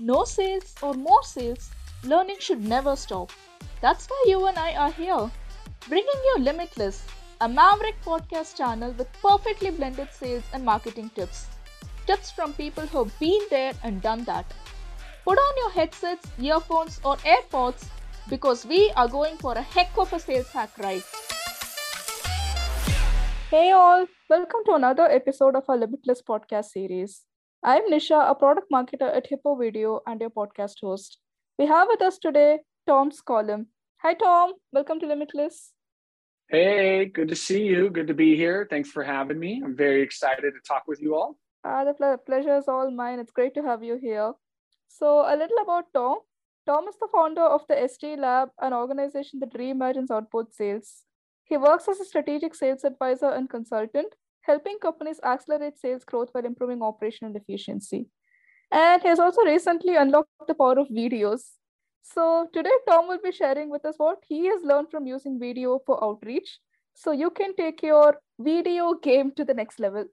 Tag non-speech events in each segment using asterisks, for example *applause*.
no sales or more sales, learning should never stop. That's why you and I are here, bringing you Limitless, a Maverick podcast channel with perfectly blended sales and marketing tips. Tips from people who've been there and done that. Put on your headsets, earphones, or AirPods because we are going for a heck of a sales hack ride. Hey all, welcome to another episode of our Limitless podcast series. I'm Nisha, a product marketer at Hippo Video and your podcast host. We have with us today Tom Slocum. Hi, Tom. Welcome to Limitless. Hey, good to see you. Good to be here. Thanks for having me. I'm very excited to talk with you all. Uh, the ple- pleasure is all mine. It's great to have you here. So, a little about Tom. Tom is the founder of the SD Lab, an organization that reimagines outbound sales. He works as a strategic sales advisor and consultant, helping companies accelerate sales growth while improving operational efficiency. And has also recently unlocked the power of videos. So today, Tom will be sharing with us what he has learned from using video for outreach. So you can take your video game to the next level.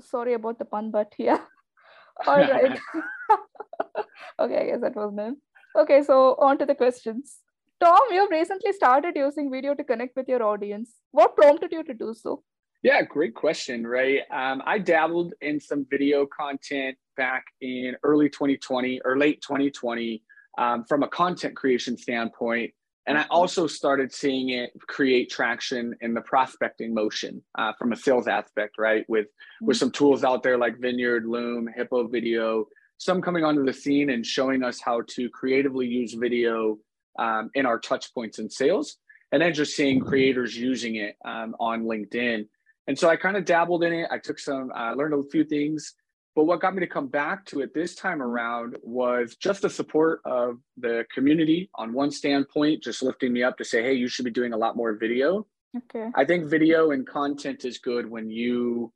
Sorry about the pun, but yeah. *laughs* All right. *laughs* okay, I guess that was none. Okay, so on to the questions. Tom, you've recently started using video to connect with your audience. What prompted you to do so? Yeah, great question, right? Um, I dabbled in some video content back in early 2020 or late 2020 um, from a content creation standpoint. And I mm-hmm. also started seeing it create traction in the prospecting motion uh, from a sales aspect, right? With mm-hmm. with some tools out there like Vidyard, Loom, Hippo Video, some coming onto the scene and showing us how to creatively use video um, in our touch points in sales and then just seeing creators using it um, on linkedin and so i kind of dabbled in it. I took some i uh, learned a few things. But what got me to come back to it this time around was just the support of the community on one standpoint just lifting me up to say hey you should be doing a lot more video. Okay. I think video and content is good when you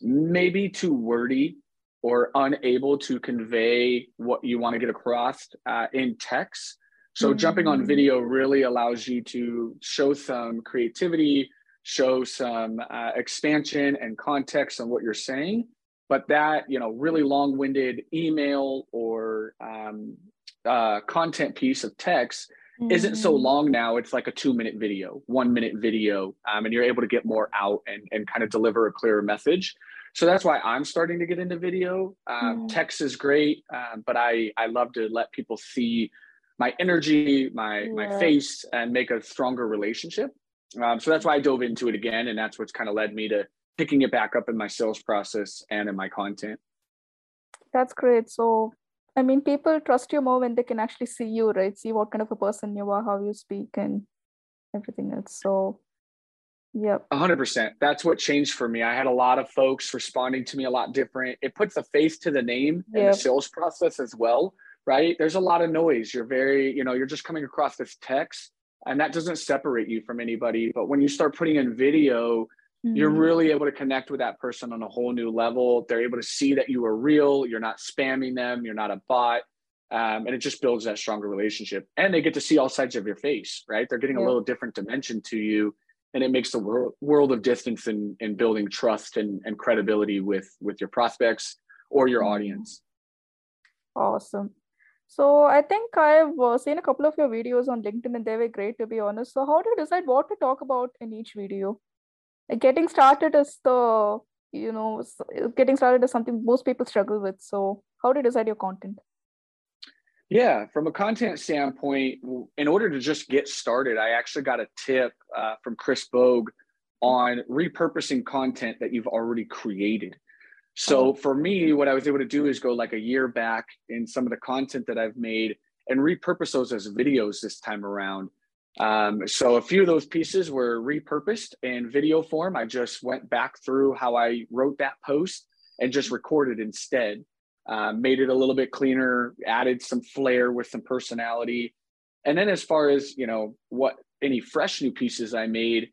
maybe too wordy or unable to convey what you want to get across uh, in text. So mm-hmm. jumping on video really allows you to show some creativity, show some uh, expansion and context on what you're saying. But that, you know, really long-winded email or um, uh, content piece of text mm-hmm. isn't so mm-hmm. long now. It's like a two-minute video, one-minute video, um, and you're able to get more out and, and kind of deliver a clearer message. So that's why I'm starting to get into video. Um, mm-hmm. Text is great, um, but I I love to let people see my energy, my yeah. my face, and make a stronger relationship. Um, so that's why I dove into it again, and that's what's kind of led me to picking it back up in my sales process and in my content. That's great. So, I mean, people trust you more when they can actually see you, right? See what kind of a person you are, how you speak, and everything else. So, yeah. 100%. That's what changed for me. I had a lot of folks responding to me a lot different. It puts a face to the name yep. in the sales process as well right? There's a lot of noise. You're very, you know, you're just coming across this text and that doesn't separate you from anybody. But when you start putting in video, mm-hmm. you're really able to connect with that person on a whole new level. They're able to see that you are real, you're not spamming them, you're not a bot. Um, and it just builds that stronger relationship. And they get to see all sides of your face, right? They're getting yeah. a little different dimension to you. And it makes the world world of distance in, in building trust and, and credibility with with your prospects or your mm-hmm. audience. Awesome. So I think I've seen a couple of your videos on LinkedIn and they were great to be honest. So how do you decide what to talk about in each video? Like getting started is the, you know, getting started is something most people struggle with. So how do you decide your content? Yeah, from a content standpoint, in order to just get started, I actually got a tip uh, from Chris Bogue on repurposing content that you've already created. So for me, what I was able to do is go like a year back in some of the content that I've made and repurpose those as videos this time around. Um, so a few of those pieces were repurposed in video form. I just went back through how I wrote that post and just recorded instead. Uh, made it a little bit cleaner, added some flair with some personality. And then as far as, you know, what any fresh new pieces I made,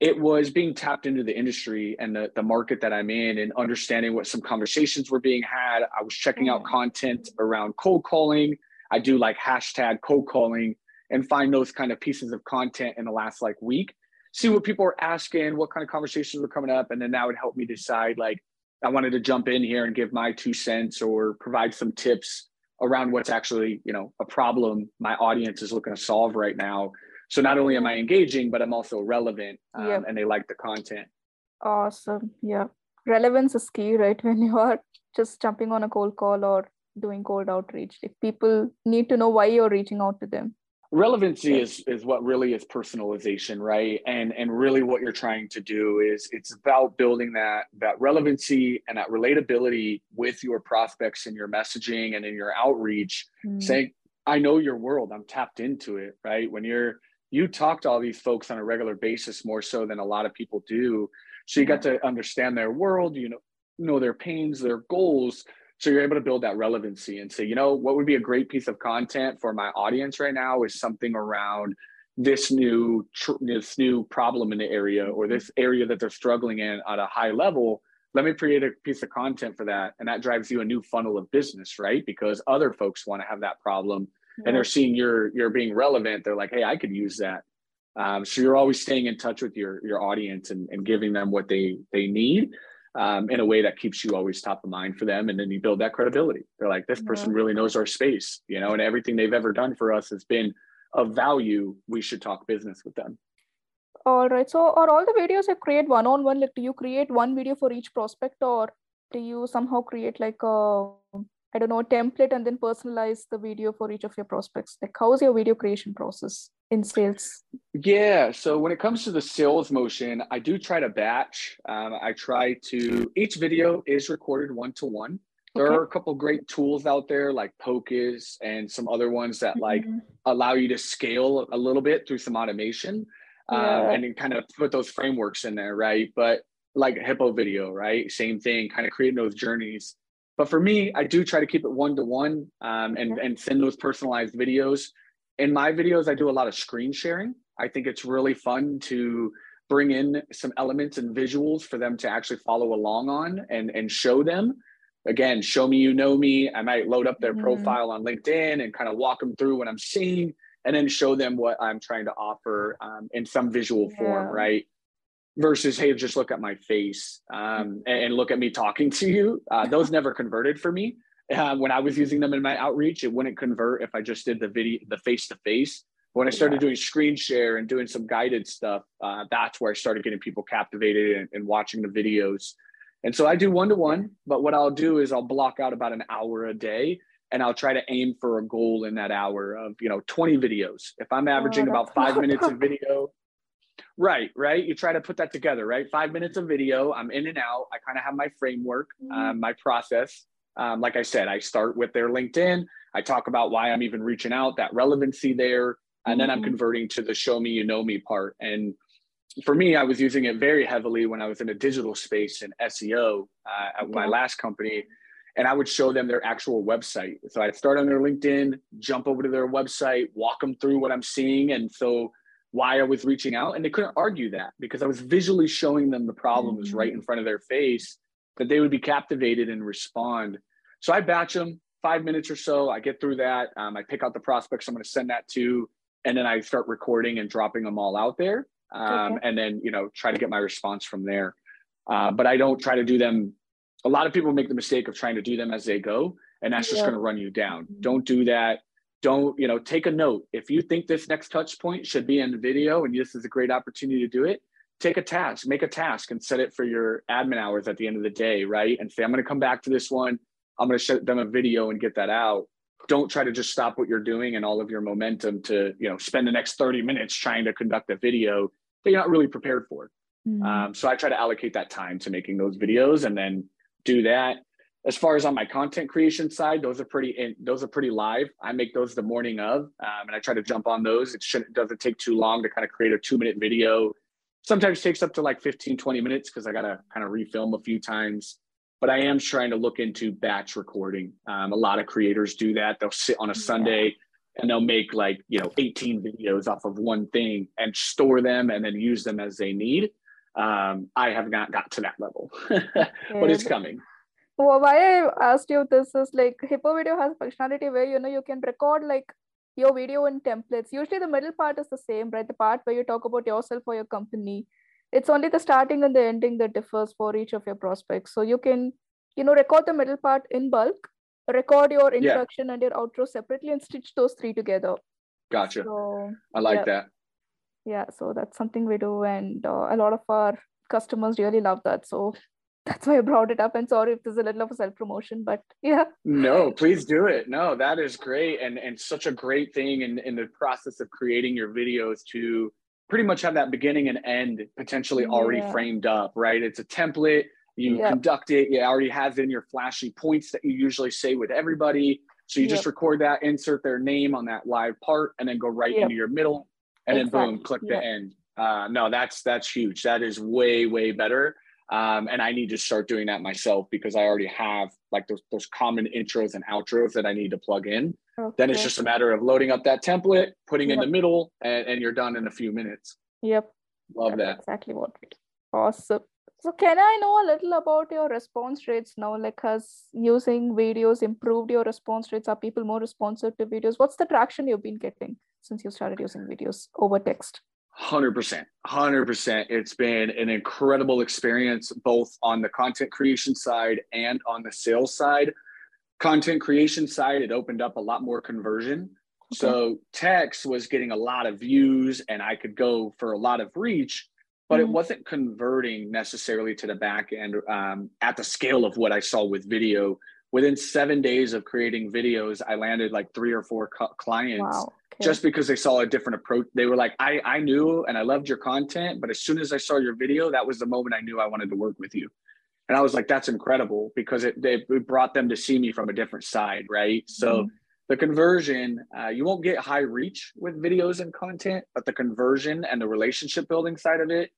it was being tapped into the industry and the, the market that I'm in and understanding what some conversations were being had. I was checking out mm. content around cold calling. I do like hashtag cold calling and find those kind of pieces of content in the last like week, see what people are asking, what kind of conversations were coming up. And then that would help me decide like, I wanted to jump in here and give my two cents or provide some tips around what's actually you know a problem my audience is looking to solve right now so not only am i engaging but i'm also relevant um, yep. and they like the content. Awesome. Yeah relevance is key *laughs* right? When you are just jumping on a cold call or doing cold outreach if people need to know why you're reaching out to them. Relevancy is is what really is personalization right? And and really what you're trying to do is it's about building that that relevancy and that relatability with your prospects and your messaging and in your outreach mm. saying i know your world. I'm tapped into it right? When you're you talk to all these folks on a regular basis more so than a lot of people do. So you got mm-hmm. to understand their world you know know their pains their goals. So you're able to build that relevancy and say, you know, what would be a great piece of content for my audience right now is something around this new this new problem in the area or mm-hmm. this area that they're struggling in at a high level. Let me create a piece of content for that. And that drives you a new funnel of business right? Because other folks want to have that problem yeah. and they're seeing you're you're being relevant they're like hey i could use that um, so you're always staying in touch with your your audience and, and giving them what they they need um, in a way that keeps you always top of mind for them. And then you build that credibility. They're like, this person really knows our space, you know, and everything they've ever done for us has been of value. We should talk business with them. All right. So, are all the videos you create one on one? Like, do you create one video for each prospect, or do you somehow create like a I don't know, template and then personalize the video for each of your prospects? Like, how is your video creation process in sales? Yeah. So, when it comes to the sales motion, I do try to batch. Um, I try to, each video is recorded one to one. There okay. are a couple great tools out there like Pocus and some other ones that like mm-hmm. allow you to scale a little bit through some automation um, yeah. um, and kind of put those frameworks in there, right? But like Hippo video, right? Same thing, kind of creating those journeys but for me, I do try to keep it one to one and and send those personalized videos. In my videos, I do a lot of screen sharing. I think it's really fun to bring in some elements and visuals for them to actually follow along on and and show them. Again, show me you know me. I might load up their mm. profile on LinkedIn and kind of walk them through what I'm seeing, and then show them what I'm trying to offer um, in some visual yeah. form, right? Versus hey just look at my face um, and, look at me talking to you. Uh, those never converted for me. Uh, when i was using them in my outreach it wouldn't convert if i just did the video the face to face when i started doing screen share and doing some guided stuff uh, that's where i started getting people captivated and, and watching the videos. And so i do one to one but what i'll do is i'll block out about an hour a day and I'll try to aim for a goal in that hour of, you know, 20 videos. If I'm averaging oh, about five minutes of *laughs* video, Right, right. You try to put that together, right? Five minutes of video. I'm in and out. I kind of have my framework, mm-hmm. um, my process. Um, like I said, I start with their LinkedIn. I talk about why I'm even reaching out, that relevancy there, and then I'm mm-hmm. converting to the show me you know me part. And for me, I was using it very heavily when I was in a digital space in SEO uh, at my last company. And I would show them their actual website. So I'd start on their LinkedIn, jump over to their website, walk them through what I'm seeing. And so why I was reaching out. And they couldn't argue that because I was visually showing them the problems mm-hmm. right in front of their face that they would be captivated and respond. So I batch them five minutes or so. I get through that. Um, I pick out the prospects I'm going to send that to, and then I start recording and dropping them all out there. Um, okay. And then, you know, try to get my response from there. Uh, but I don't try to do them. A lot of people make the mistake of trying to do them as they go, and that's yeah. just going to run you down. Mm-hmm. Don't do that don't you know take a note. If you think this next touch point should be in the video and this is a great opportunity to do it take a task make a task and set it for your admin hours at the end of the day right? And say i'm going to come back to this one. I'm going to show them a video and get that out. Don't try to just stop what you're doing and all of your momentum to you know spend the next 30 minutes trying to conduct a video that you're not really prepared for. Mm-hmm. um, so i try to allocate that time to making those videos and then do that as far as on my content creation side, those are pretty in, those are pretty live. I make those the morning of, um, and I try to jump on those. It shouldn't doesn't take too long to kind of create a two minute video. Sometimes takes up to like 15, 20 minutes because I gotta kind of refilm a few times. But I am trying to look into batch recording. Um, a lot of creators do that. They'll sit on a Sunday and they'll make like you know 18 videos off of one thing and store them and then use them as they need. Um, I have not got to that level, *laughs* but it's coming why I asked you this is like Hippo video has functionality where you know you can record like your video in templates. Usually the middle part is the same, right? The part where you talk about yourself or your company. It's only the starting and the ending that differs for each of your prospects. So you can, you know, record the middle part in bulk record your introduction yeah. and your outro separately and stitch those three together. Gotcha. So, I like yeah. that. Yeah, so that's something we do, and uh, a lot of our customers really love that. So that's why I brought it up. And sorry if there's a little of a self promotion, but yeah. No, please do it. No, that is great, and and such a great thing in in the process of creating your videos to pretty much have that beginning and end potentially already yeah. framed up. Right? It's a template. You yep. conduct it. You already have in your flashy points that you usually say with everybody. So you yep. just record that, insert their name on that live part, and then go right yep. into your middle, and exactly. then boom, click the end. Uh, no, that's that's huge. That is way way better um, and I need to start doing that myself because I already have like those, those common intros and outros that I need to plug in. Okay. Then it's just a matter of loading up that template, putting yep. in the middle, and, and, you're done in a few minutes. Yep. Love That's that. Exactly what. we do. Awesome. So can I know a little about your response rates now? Like has using videos improved your response rates? Are people more responsive to videos? What's the traction you've been getting since you started using videos over text? 100% 100% it's been an incredible experience both on the content creation side and on the sales side. Content creation side it opened up a lot more conversion. Okay. so text was getting a lot of views and i could go for a lot of reach but mm-hmm. it wasn't converting necessarily to the back end um, at the scale of what i saw with video. Within seven days of creating videos i landed like three or four clients wow just because they saw a different approach. They were like, I, I knew and I loved your content, but as soon as I saw your video, that was the moment I knew I wanted to work with you. And I was like, that's incredible because it, they, it brought them to see me from a different side. Right. So mm-hmm. the conversion, uh, you won't get high reach with videos and content, but the conversion and the relationship building side of it,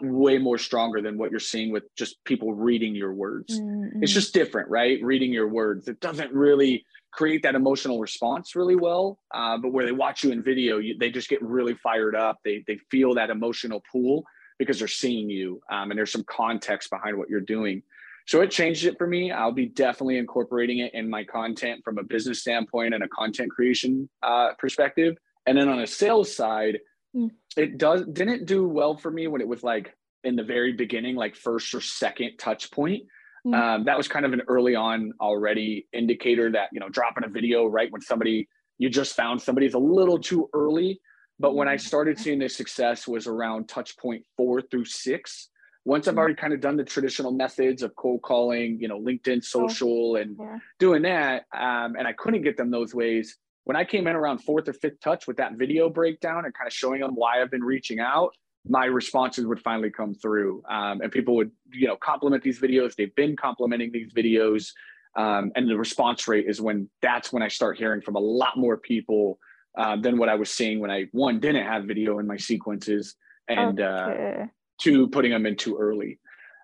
way more stronger than what you're seeing with just people reading your words. Mm-hmm. It's just different, right? Reading your words. It doesn't really create that emotional response really well. Uh, but where they watch you in video, you, they just get really fired up. They they feel that emotional pull because they're seeing you, um, and there's some context behind what you're doing. So it changed it for me. I'll be definitely incorporating it in my content from a business standpoint and a content creation uh, perspective. And then on a sales side, mm. it does didn't do well for me when it was like in the very beginning, like first or second touch point. Mm-hmm. Um, that was kind of an early on already indicator that you know dropping a video right when somebody you just found somebody's a little too early. But when I mm-hmm. started seeing the success was around touch point four through six. Once I've mm-hmm. already kind of done the traditional methods of cold calling, you know, LinkedIn, oh, social, and yeah. doing that, um, and I couldn't get them those ways. When I came in around fourth or fifth touch with that video breakdown and kind of showing them why I've been reaching out, my responses would finally come through. Um, and people would you know compliment these videos. They've been complimenting these videos. Um, and the response rate is when that's when i start hearing from a lot more people uh, than what i was seeing when i one didn't have video in my sequences and uh, okay. uh, two putting them in too early.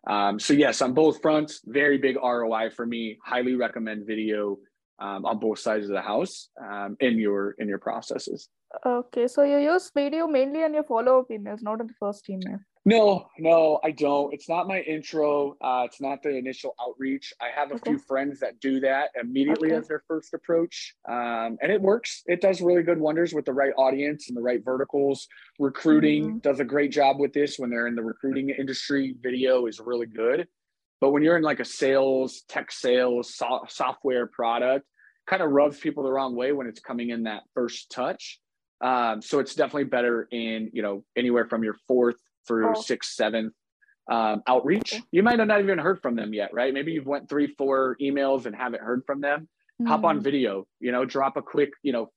Um, so yes on both fronts very big roi for me. Highly recommend video um, on both sides of the house um, in your in your processes Okay, so you use video mainly in your follow-up emails, not in the first email. No, no, I don't. It's not my intro. Uh, it's not the initial outreach. I have a okay. few friends that do that immediately okay. as their first approach, um, and it works. It does really good wonders with the right audience and the right verticals. Recruiting mm-hmm. does a great job with this when they're in the recruiting industry. Video is really good, but when you're in like a sales, tech sales, so- software product, kind of rubs people the wrong way when it's coming in that first touch. Um, so it's definitely better in, you know, anywhere from your fourth through oh. sixth, seventh um, outreach. You might have not even heard from them yet, right? Maybe you've went three, four emails and haven't heard from them. Mm-hmm. Hop on mm-hmm. video, you know, drop a quick, you know,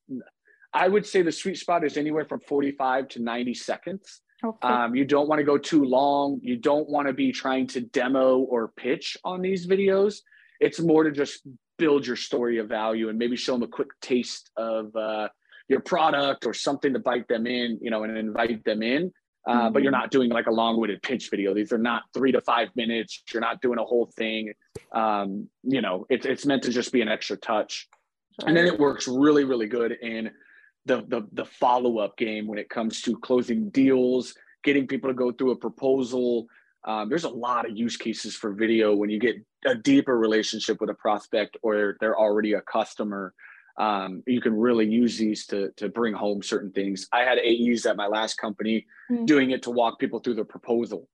I would say the sweet spot is anywhere from 45 to 90 seconds. Okay. Um, you don't want to go too long. You don't want to be trying to demo or pitch on these videos. It's more to just build your story of value and maybe show them a quick taste of uh, your product or something to bite them in, you know, and invite them in. Uh, mm-hmm. But you're mm-hmm. not doing like a long-winded pitch video. These are not three to five minutes. You're not doing a whole thing. Um, you know, it's it's meant to just be an extra touch, and then it works really, really good in the the the follow-up game when it comes to closing deals, getting people to go through a proposal. Um, there's a lot of use cases for video when you get a deeper relationship with a prospect or they're already a customer um, you can really use these to to bring home certain things. I had AEs at my last company mm-hmm. doing it to walk people through the proposal.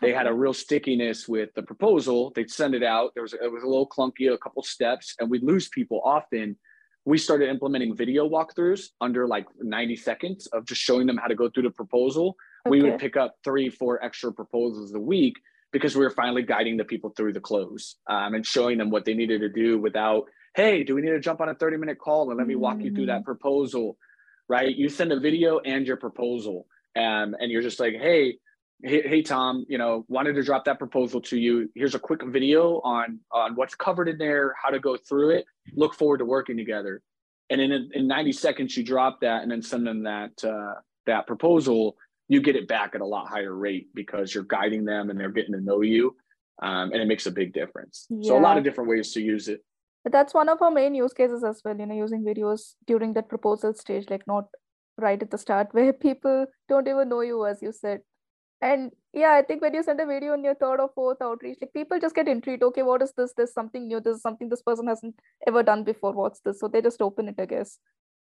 they had a real stickiness with the proposal. They'd send it out. There was it was a little clunky, a couple steps, and we'd lose people often. We started implementing video walkthroughs under like 90 seconds of just showing them how to go through the proposal. Okay. We would pick up three, four extra proposals a week because we were finally guiding the people through the close um, and showing them what they needed to do without, hey, do we need to jump on a 30 minute call and let me walk mm-hmm. you through that mm-hmm. proposal? Right? You send a video and your proposal, um, and you're just like, hey, hey, hey tom you know wanted to drop that proposal to you here's a quick video on on what's covered in there how to go through it look forward to working together. And in, in 90 seconds you drop that and then send them that uh, that proposal you get it back at a lot higher rate because you're guiding them and they're getting to know you um, and it makes a big difference. Yeah. so a lot of different ways to use it. But that's one of our main use cases as well you know using videos during that proposal stage like not right at the start *laughs* where people don't even know you as you said and yeah i think when you send a video in your third or fourth outreach like people just get intrigued. Okay what is this? There's something new. This is something this person hasn't ever done before. What's this? So they just open it i guess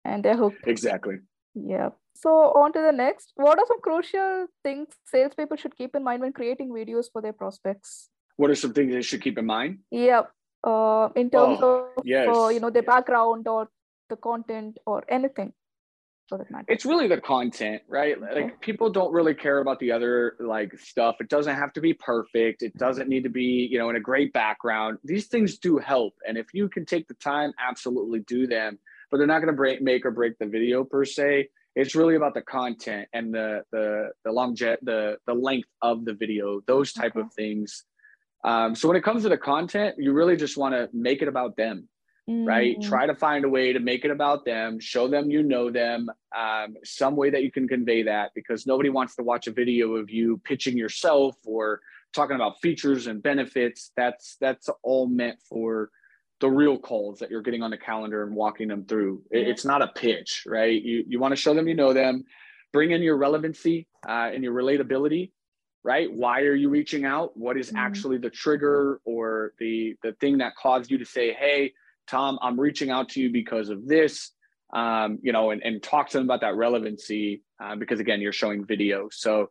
and they're hooked. Exactly. Yeah. So on to the next. What are some crucial things salespeople should keep in mind when creating videos for their prospects? What are some things they should keep in mind? Yeah. Uh, in terms oh, of yes. uh, you know their background or the content or anything matter it's really the content right? Okay. like people don't really care about the other like stuff. It doesn't have to be perfect. It doesn't need to be you know in a great background. These things do help and if you can take the time absolutely do them but they're not going to break make or break the video per se. It's really about the content and the the the long jet the the length of the video those type okay. of things. Um, so when it comes to the content you really just want to make it about them mm. right? Try to find a way to make it about them, show them you know them, um, some way that you can convey that because nobody wants to watch a video of you pitching yourself or talking about features and benefits. That's that's all meant for the real calls that you're getting on the calendar and walking them through. It, it's not a pitch, right? You you want to show them you know them, bring in your relevancy uh, and your relatability right why are you reaching out what is mm. actually the trigger or the the thing that caused you to say hey Tom, I'm reaching out to you because of this, um, you know, and, and talk to them about that relevancy uh, because again, you're showing video. So,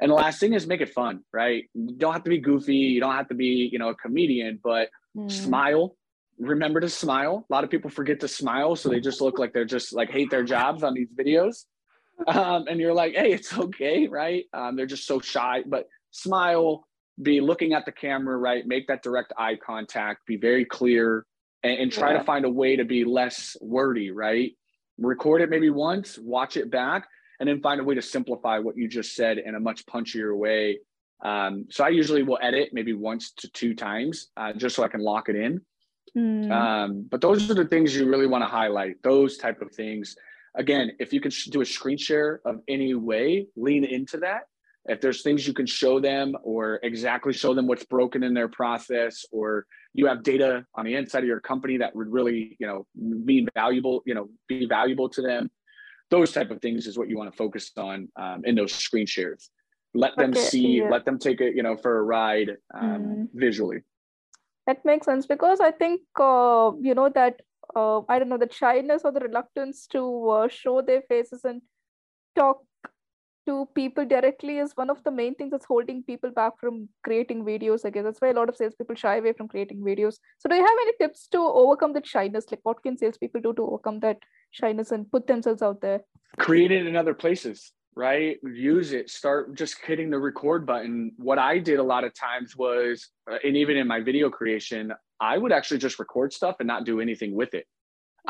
and the last thing is make it fun, right? You don't have to be goofy. You don't have to be, you know, a comedian, but mm. smile. Remember to smile. A lot of people forget to smile, so they just look like they're just like hate their jobs on these videos. Um, and you're like, hey, it's okay, right? Um, they're just so shy, but smile, be looking at the camera, right? Make that direct eye contact, be very clear, and, and try yeah. to find a way to be less wordy, right? Record it maybe once, watch it back, and then find a way to simplify what you just said in a much punchier way. Um, so I usually will edit maybe once to two times uh, just so I can lock it in. Mm. Um, but those are the things you really want to highlight. Those type of things. Again, if you can do a screen share of any way, lean into that. If there's things you can show them or exactly show them what's broken in their process or you have data on the inside of your company that would really you know be valuable you know be valuable to them those type of things is what you want to focus on um, in those screen shares let them okay, see yeah. let them take it you know for a ride um, mm. visually that makes sense because i think uh, you know that uh, i don't know the shyness or the reluctance to uh, show their faces and talk to people directly is one of the main things that's holding people back from creating videos. I guess that's why a lot of salespeople shy away from creating videos. So, do you have any tips to overcome that shyness? Like, what can salespeople do to overcome that shyness and put themselves out there? Create it in other places, right? Use it. Start just hitting the record button. What I did a lot of times was, uh, and even in my video creation, I would actually just record stuff and not do anything with it.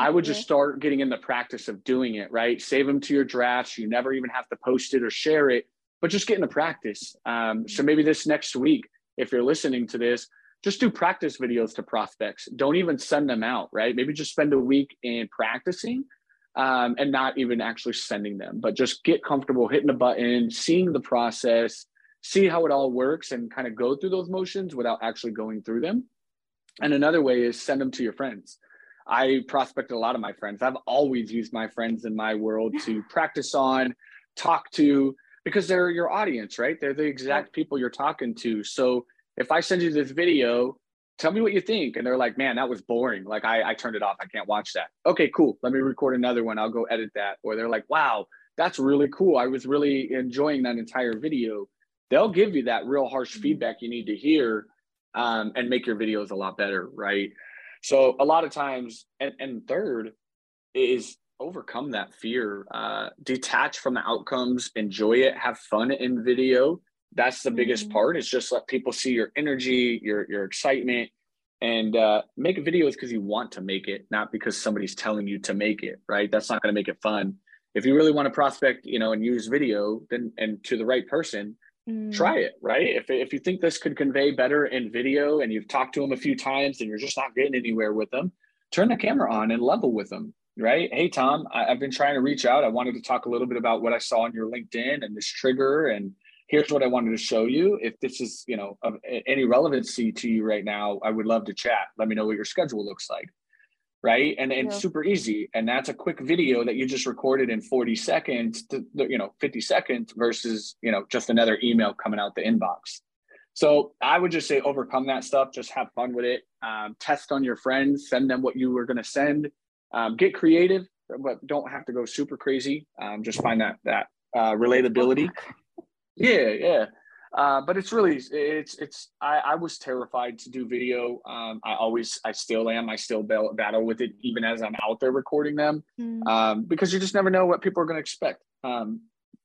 I would just start getting in the practice of doing it, right? Save them to your drafts. You never even have to post it or share it, but just get in the practice. Um, so maybe this next week, if you're listening to this, just do practice videos to prospects. Don't even send them out, right? Maybe just spend a week in practicing um, and not even actually sending them, but just get comfortable hitting the button, seeing the process, see how it all works, and kind of go through those motions without actually going through them. And another way is send them to your friends. I prospected a lot of my friends. I've always used my friends in my world to practice on, talk to, because they're your audience, right? They're the exact people you're talking to. So if I send you this video, tell me what you think. And they're like, man, that was boring. Like I, I turned it off. I can't watch that. Okay, cool. Let me record another one. I'll go edit that. Or they're like, wow, that's really cool. I was really enjoying that entire video. they'll give you that real harsh Mhm. feedback you need to hear um, and make your videos a lot better, right? So a lot of times, and, and third is overcome that fear, uh, detach from the outcomes, enjoy it, have fun in video. That's the biggest Mhm. part. Is just let people see your energy, your your excitement, and uh, make videos because you want to make it, not because somebody's telling you to make it. Right? That's not going to make it fun. If you really want to prospect, you know, and use video, then and to the right person, Mm. try it right? If, if you think this could convey better in video and you've talked to them a few times and you're just not getting anywhere with them turn the camera on and level with them right? Hey tom I, i've been trying to reach out. I wanted to talk a little bit about what i saw on your linkedin and this trigger and here's what i wanted to show you. If this is you know of any relevancy to you right now i would love to chat. Let me know what your schedule looks like right? And, and Yeah. super easy. And that's a quick video that you just recorded in 40 seconds to you know 50 seconds versus you know just another email coming out the inbox. So i would just say overcome that stuff. Just have fun with it. Um, test on your friends. Send them what you were going to send. Um, get creative but don't have to go super crazy. Um, just find that that uh, relatability. *laughs* Yeah yeah uh, but it's really it's it's I, I was terrified to do video. Um, i always i still am. I still battle, battle with it even as i'm out there recording them Mm. um, because you just never know what people are going to expect. Um,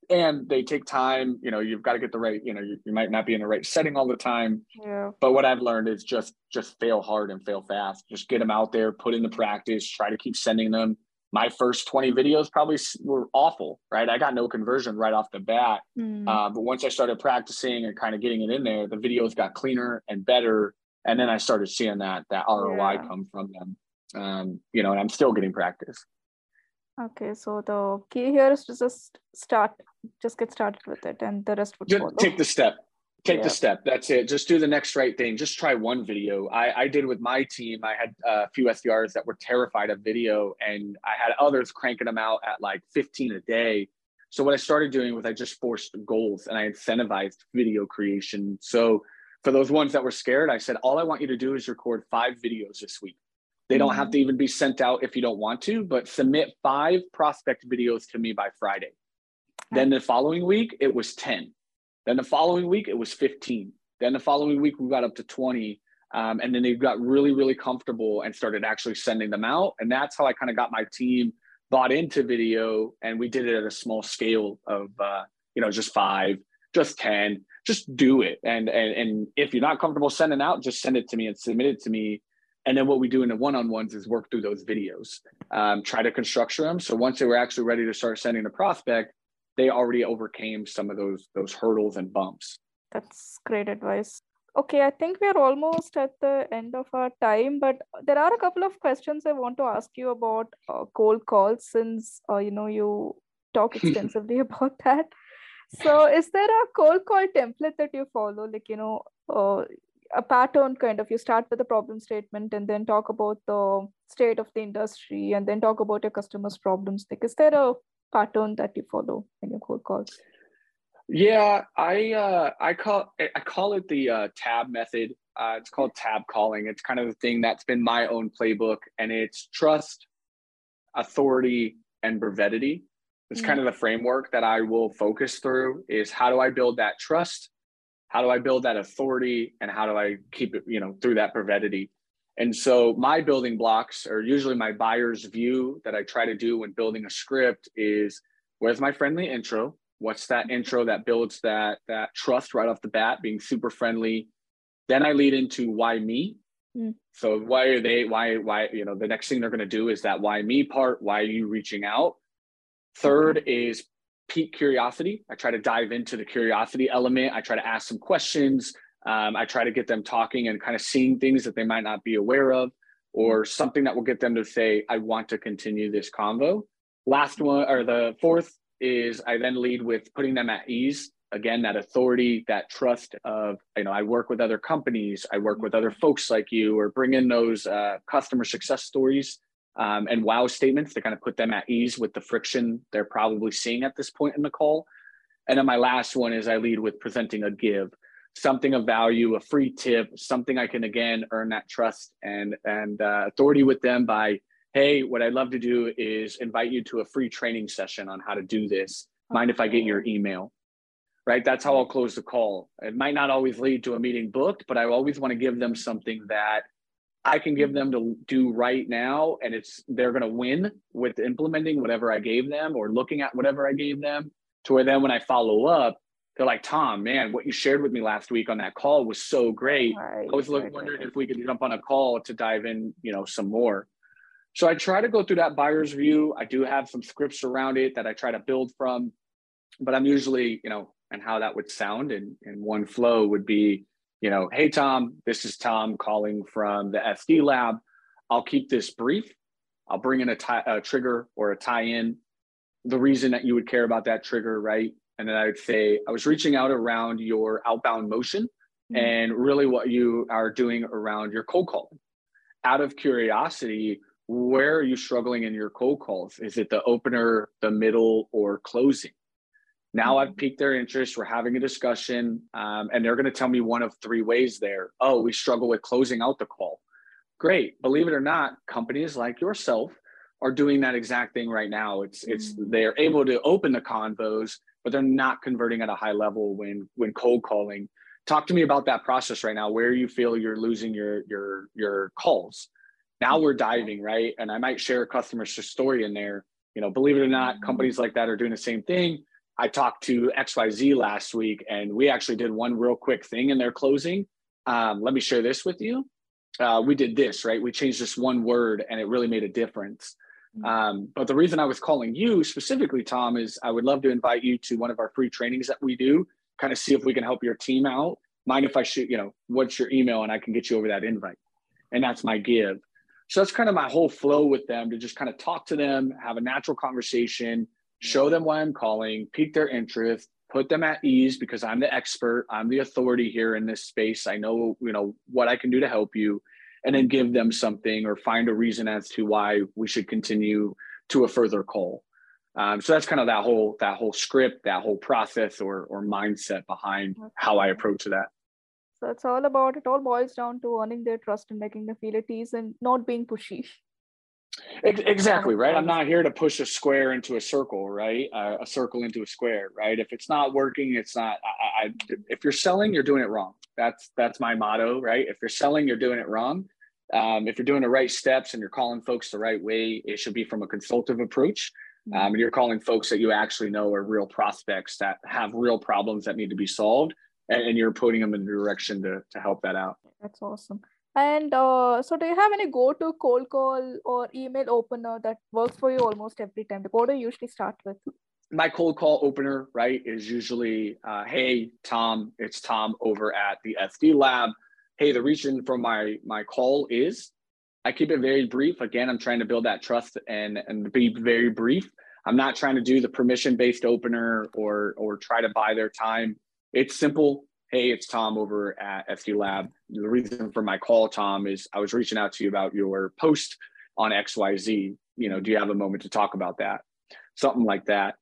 and they take time you know you've got to get the right you know you, you might not be in the right setting all the time. Yeah. but what i've learned is just just fail hard and fail fast. Just get them out there put in the practice try to keep sending them my first 20 videos probably were awful right i got no conversion right off the bat Mm. uh, but once I started practicing and kind of getting it in there, the videos got cleaner and better. And then I started seeing that that ROI Yeah. come from them. Um, you know, and I'm still getting practice. Okay, so the key here is to just start, just get started with it, and the rest would Just follow. take the step. Take Yeah. the step. That's it. Just do the next right thing. Just try one video. I, I did with my team. I had a few SDRs that were terrified of video, and I had others cranking them out at like 15 a day. So what I started doing was I just forced goals and I incentivized video creation. So for those ones that were scared, I said, all I want you to do is record five videos this week. They don't have to mm. even be sent out if you don't want to, but submit five prospect videos to me by Friday. Then the following week, it was 10. Then the following week, it was 15. Then the following week, we got up to 20. Um, and then they got really, really comfortable and started actually sending them out. And that's how I kind of got my team bought into video. And we did it at a small scale of, uh, you know, just five, just 10, just do it. And, and, and if you're not comfortable sending out, just send it to me and submit it to me. And then what we do in the one-on-ones is work through those videos, um, try to construct them. So once they were actually ready to start sending the prospect, they already overcame some of those those hurdles and bumps. That's great advice. Okay, I think we're almost at the end of our time, but there are a couple of questions I want to ask you about uh, cold calls since uh, you know you talk *laughs* extensively about that. So, is there a cold call template that you follow? Like, you know, uh, a pattern kind of you start with a problem statement and then talk about the state of the industry and then talk about your customers' problems. Like, is there a pattern that you follow in your cold calls? Yeah, I uh, I call I call it the uh, tab method. Uh, it's called tab calling. It's kind of the thing that's been my own playbook, and it's trust, authority, and brevity. It's kind of the framework that I will focus through. Is how do I build that trust? How do I build that authority? And how do I keep it, you know, through that brevity? And so my building blocks are usually my buyer's view that I try to do when building a script is where's my friendly intro? What's that intro that builds that that trust right off the bat, being super friendly? Then I lead into why me. Mm. So why are they why why you know the next thing they're going to do is that why me part, why are you reaching out? Third is pique curiosity. I try to dive into the curiosity element. I try to ask some questions. Um, I try to get them talking and kind of seeing things that they might not be aware of, or something that will get them to say, I want to continue this convo. Last one, or the fourth is I then lead with putting them at ease. Again, that authority, that trust of, you know, I work with other companies, I work with other folks like you, or bring in those uh, customer success stories um, and wow statements to kind of put them at ease with the friction they're probably seeing at this point in the call. And then my last one is I lead with presenting a give, something of value, a free tip, something I can again earn that trust and and uh, authority with them by, hey, what I'd love to do is invite you to a free training session on how to do this. Mind if I get your email? right? That's how I'll close the call. It might not always lead to a meeting booked, but I always want to give them something that I can give them to do right now, and it's they're going to win with implementing whatever I gave them or looking at whatever I gave them. To where then when I follow up, they're like, Tom, man, what you shared with me last week on that call was so great. Right, I was looking, wondering if we could jump on a call to dive in, you know, some more. So I try to go through that buyer's view. I do have some scripts around it that I try to build from, but I'm usually, you know, and how that would sound in, in one flow would be, you know, hey, Tom, this is Tom calling from the SD lab. I'll keep this brief. I'll bring in a, tie, a trigger or a tie in, the reason that you would care about that trigger, right? And then I would say, I was reaching out around your outbound motion mm-hmm. and really what you are doing around your cold calling. Out of curiosity, where are you struggling in your cold calls? Is it the opener, the middle, or closing? Now I've mm-hmm. piqued their interest. We're having a discussion, um, and they're going to tell me one of three ways there. Oh, we struggle with closing out the call. Great. Believe it or not, companies like yourself are doing that exact thing right now. It's it's mm-hmm. they're able to open the convos, but they're not converting at a high level when when cold calling. Talk to me about that process right now. Where you feel you're losing your your your calls now we're diving right and i might share a customer story in there you know believe it or not companies like that are doing the same thing i talked to xyz last week and we actually did one real quick thing in their closing um, let me share this with you uh, we did this right we changed this one word and it really made a difference. Um, but the reason i was calling you specifically tom is i would love to invite you to one of our free trainings that we do kind of see if we can help your team out. Mind if i shoot you know what's your email and i can get you over that invite? And that's my give. So that's kind of my whole flow with them to just kind of talk to them, have a natural conversation, show them why I'm calling, pique their interest, put them at ease because I'm the expert, I'm the authority here in this space. I know, you know, what I can do to help you and then give them something or find a reason as to why we should continue to a further call. Um, so that's kind of that whole that whole script, that whole process or or mindset behind how I approach that. So it's all about it all boils down to earning their trust and making them feel at ease and not being pushy. Exactly right. I'm not here to push a square into a circle, right? Uh, a circle into a square, right? If it's not working, it's not. I, I, if you're selling, you're doing it wrong. That's that's my motto, right? If you're selling, you're doing it wrong. Um, if you're doing the right steps and you're calling folks the right way, it should be from a consultative approach. Mm-hmm. Um, and you're calling folks that you actually know are real prospects that have real problems that need to be solved and, and you're putting them in the direction to, to help that out. That's awesome. And uh, so, do you have any go-to cold call or email opener that works for you almost every time? The what do you usually start with? My cold call opener, right, is usually, uh, "Hey, Tom, it's Tom over at the SD Lab. Hey, the reason for my my call is." I keep it very brief. Again, I'm trying to build that trust and and be very brief. I'm not trying to do the permission-based opener or or try to buy their time it's simple. Hey, it's Tom over at SD Lab. The reason for my call, Tom, is I was reaching out to you about your post on XYZ. You know, do you have a moment to talk about that? Something like that.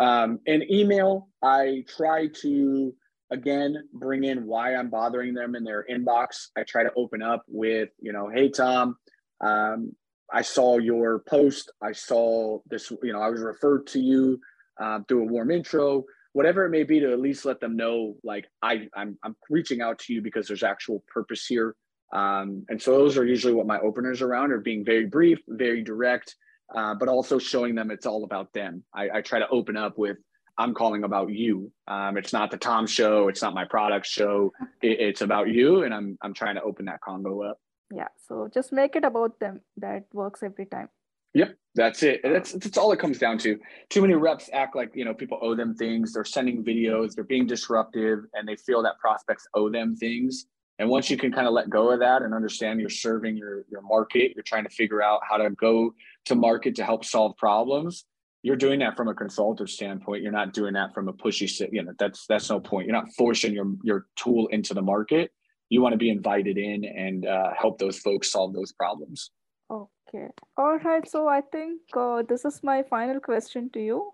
Um, and email, I try to again bring in why I'm bothering them in their inbox. I try to open up with, you know, hey Tom, um, I saw your post. I saw this, you know, I was referred to you uh, through a warm intro whatever it may be to at least let them know like I I'm I'm reaching out to you because there's actual purpose here. Um, and so those are usually what my openers around are being very brief, very direct, uh, but also showing them it's all about them. I, I try to open up with I'm calling about you. Um, it's not the Tom show. It's not my product show. It, it's about you, and I'm I'm trying to open that combo up. Yeah. So just make it about them. That works every time. Yep, that's it. That's that's all it comes down to. Too many reps act like you know people owe them things. They're sending videos. They're being disruptive, and they feel that prospects owe them things. And once you can kind of let go of that and understand you're serving your your market, you're trying to figure out how to go to market to help solve problems. You're doing that from a consultative standpoint. You're not doing that from a pushy. You know that's that's no point. You're not forcing your your tool into the market. You want to be invited in and uh, help those folks solve those problems. Okay. All right. So I think uh, this is my final question to you.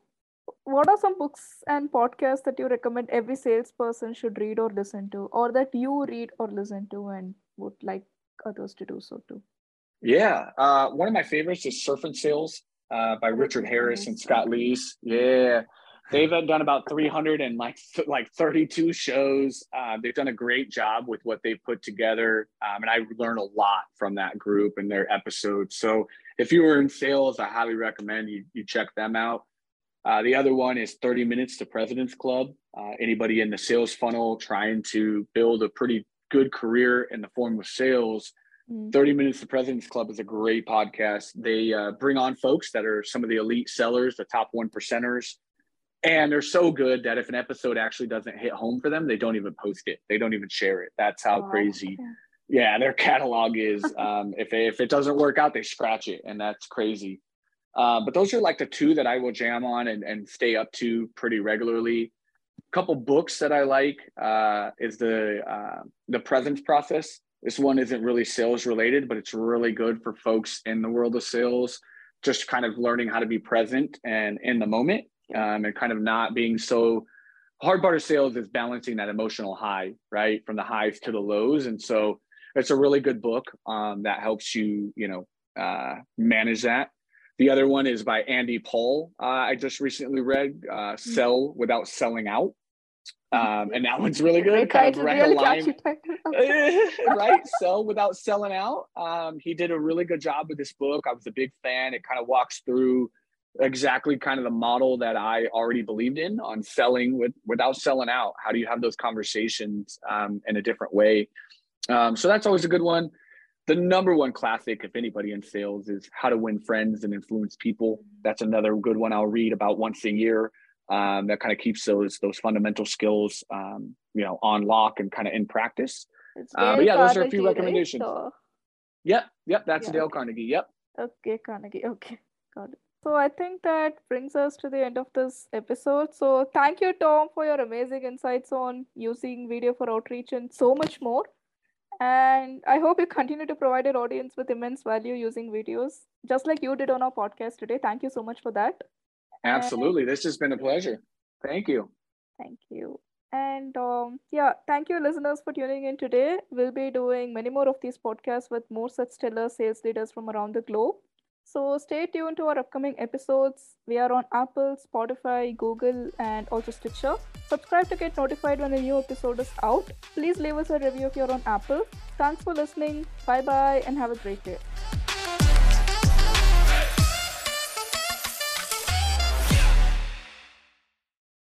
What are some books and podcasts that you recommend every salesperson should read or listen to, or that you read or listen to and would like others to do so too? Yeah. Uh, one of my favorites is Surf and Sales uh, by Richard Harris and Scott Leese. Yeah. they've done about 300 and like like 32 shows. Uh, they've done a great job with what they've put together, um, and I learn a lot from that group and their episodes. So if you were in sales, I highly recommend you you check them out. Uh, the other one is 30 Minutes to President's Club. Uh, anybody in the sales funnel trying to build a pretty good career in the form of sales, mm. 30 Minutes to President's Club is a great podcast. They uh, bring on folks that are some of the elite sellers, the top one percenters. And they're so good that if an episode actually doesn't hit home for them, they don't even post it. They don't even share it. That's how oh, crazy. Okay. Yeah, their catalog is. *laughs* Um, if, if it doesn't work out, they scratch it. And that's crazy. Uh, but those are like the two that I will jam on and, and stay up to pretty regularly. A couple books that I like uh, is the uh, the presence process. This one isn't really sales related, but it's really good for folks in the world of sales, just kind of learning how to be present and in the moment, um, and kind of not being so. Hard part of sales is balancing that emotional high, right, from the highs to the lows, and so it's a really good book um, that helps you, you know, uh, manage that. The other one is by Andy Paul. Uh, I just recently read uh, mm-hmm. "Sell Without Selling Out," um, and that one's really good. Kind of really line, *laughs* right? So without selling out. Um, he did a really good job with this book. I was a big fan. It kind of walks through exactly kind of the model that I already believed in on selling with without selling out. How do you have those conversations um, in a different way? Um, so that's always a good one the number one classic, if anybody in sales, is How to Win Friends and Influence People. That's another good one I'll read about once a year. Um, that kind of keeps those those fundamental skills, um, you know, on lock and kind of in practice. Uh, but yeah, those are a few recommendations. Right? So... Yep, yep, that's yeah, Dale. Carnegie. Yep. Okay, Carnegie. Okay, got it. So I think that brings us to the end of this episode. So thank you, Tom, for your amazing insights on using video for outreach and so much more. And I hope you continue to provide your audience with immense value using videos, just like you did on our podcast today. Thank you so much for that. Absolutely. This has been a pleasure. Thank you. Thank you. And um, yeah, thank you, listeners, for tuning in today. We'll be doing many more of these podcasts with more such stellar sales leaders from around the globe. So stay tuned to our upcoming episodes. We are on Apple, Spotify, Google, and also Stitcher. Subscribe to get notified when a new episode is out. Please leave us a review if you're on Apple. Thanks for listening. Bye bye and have a great day.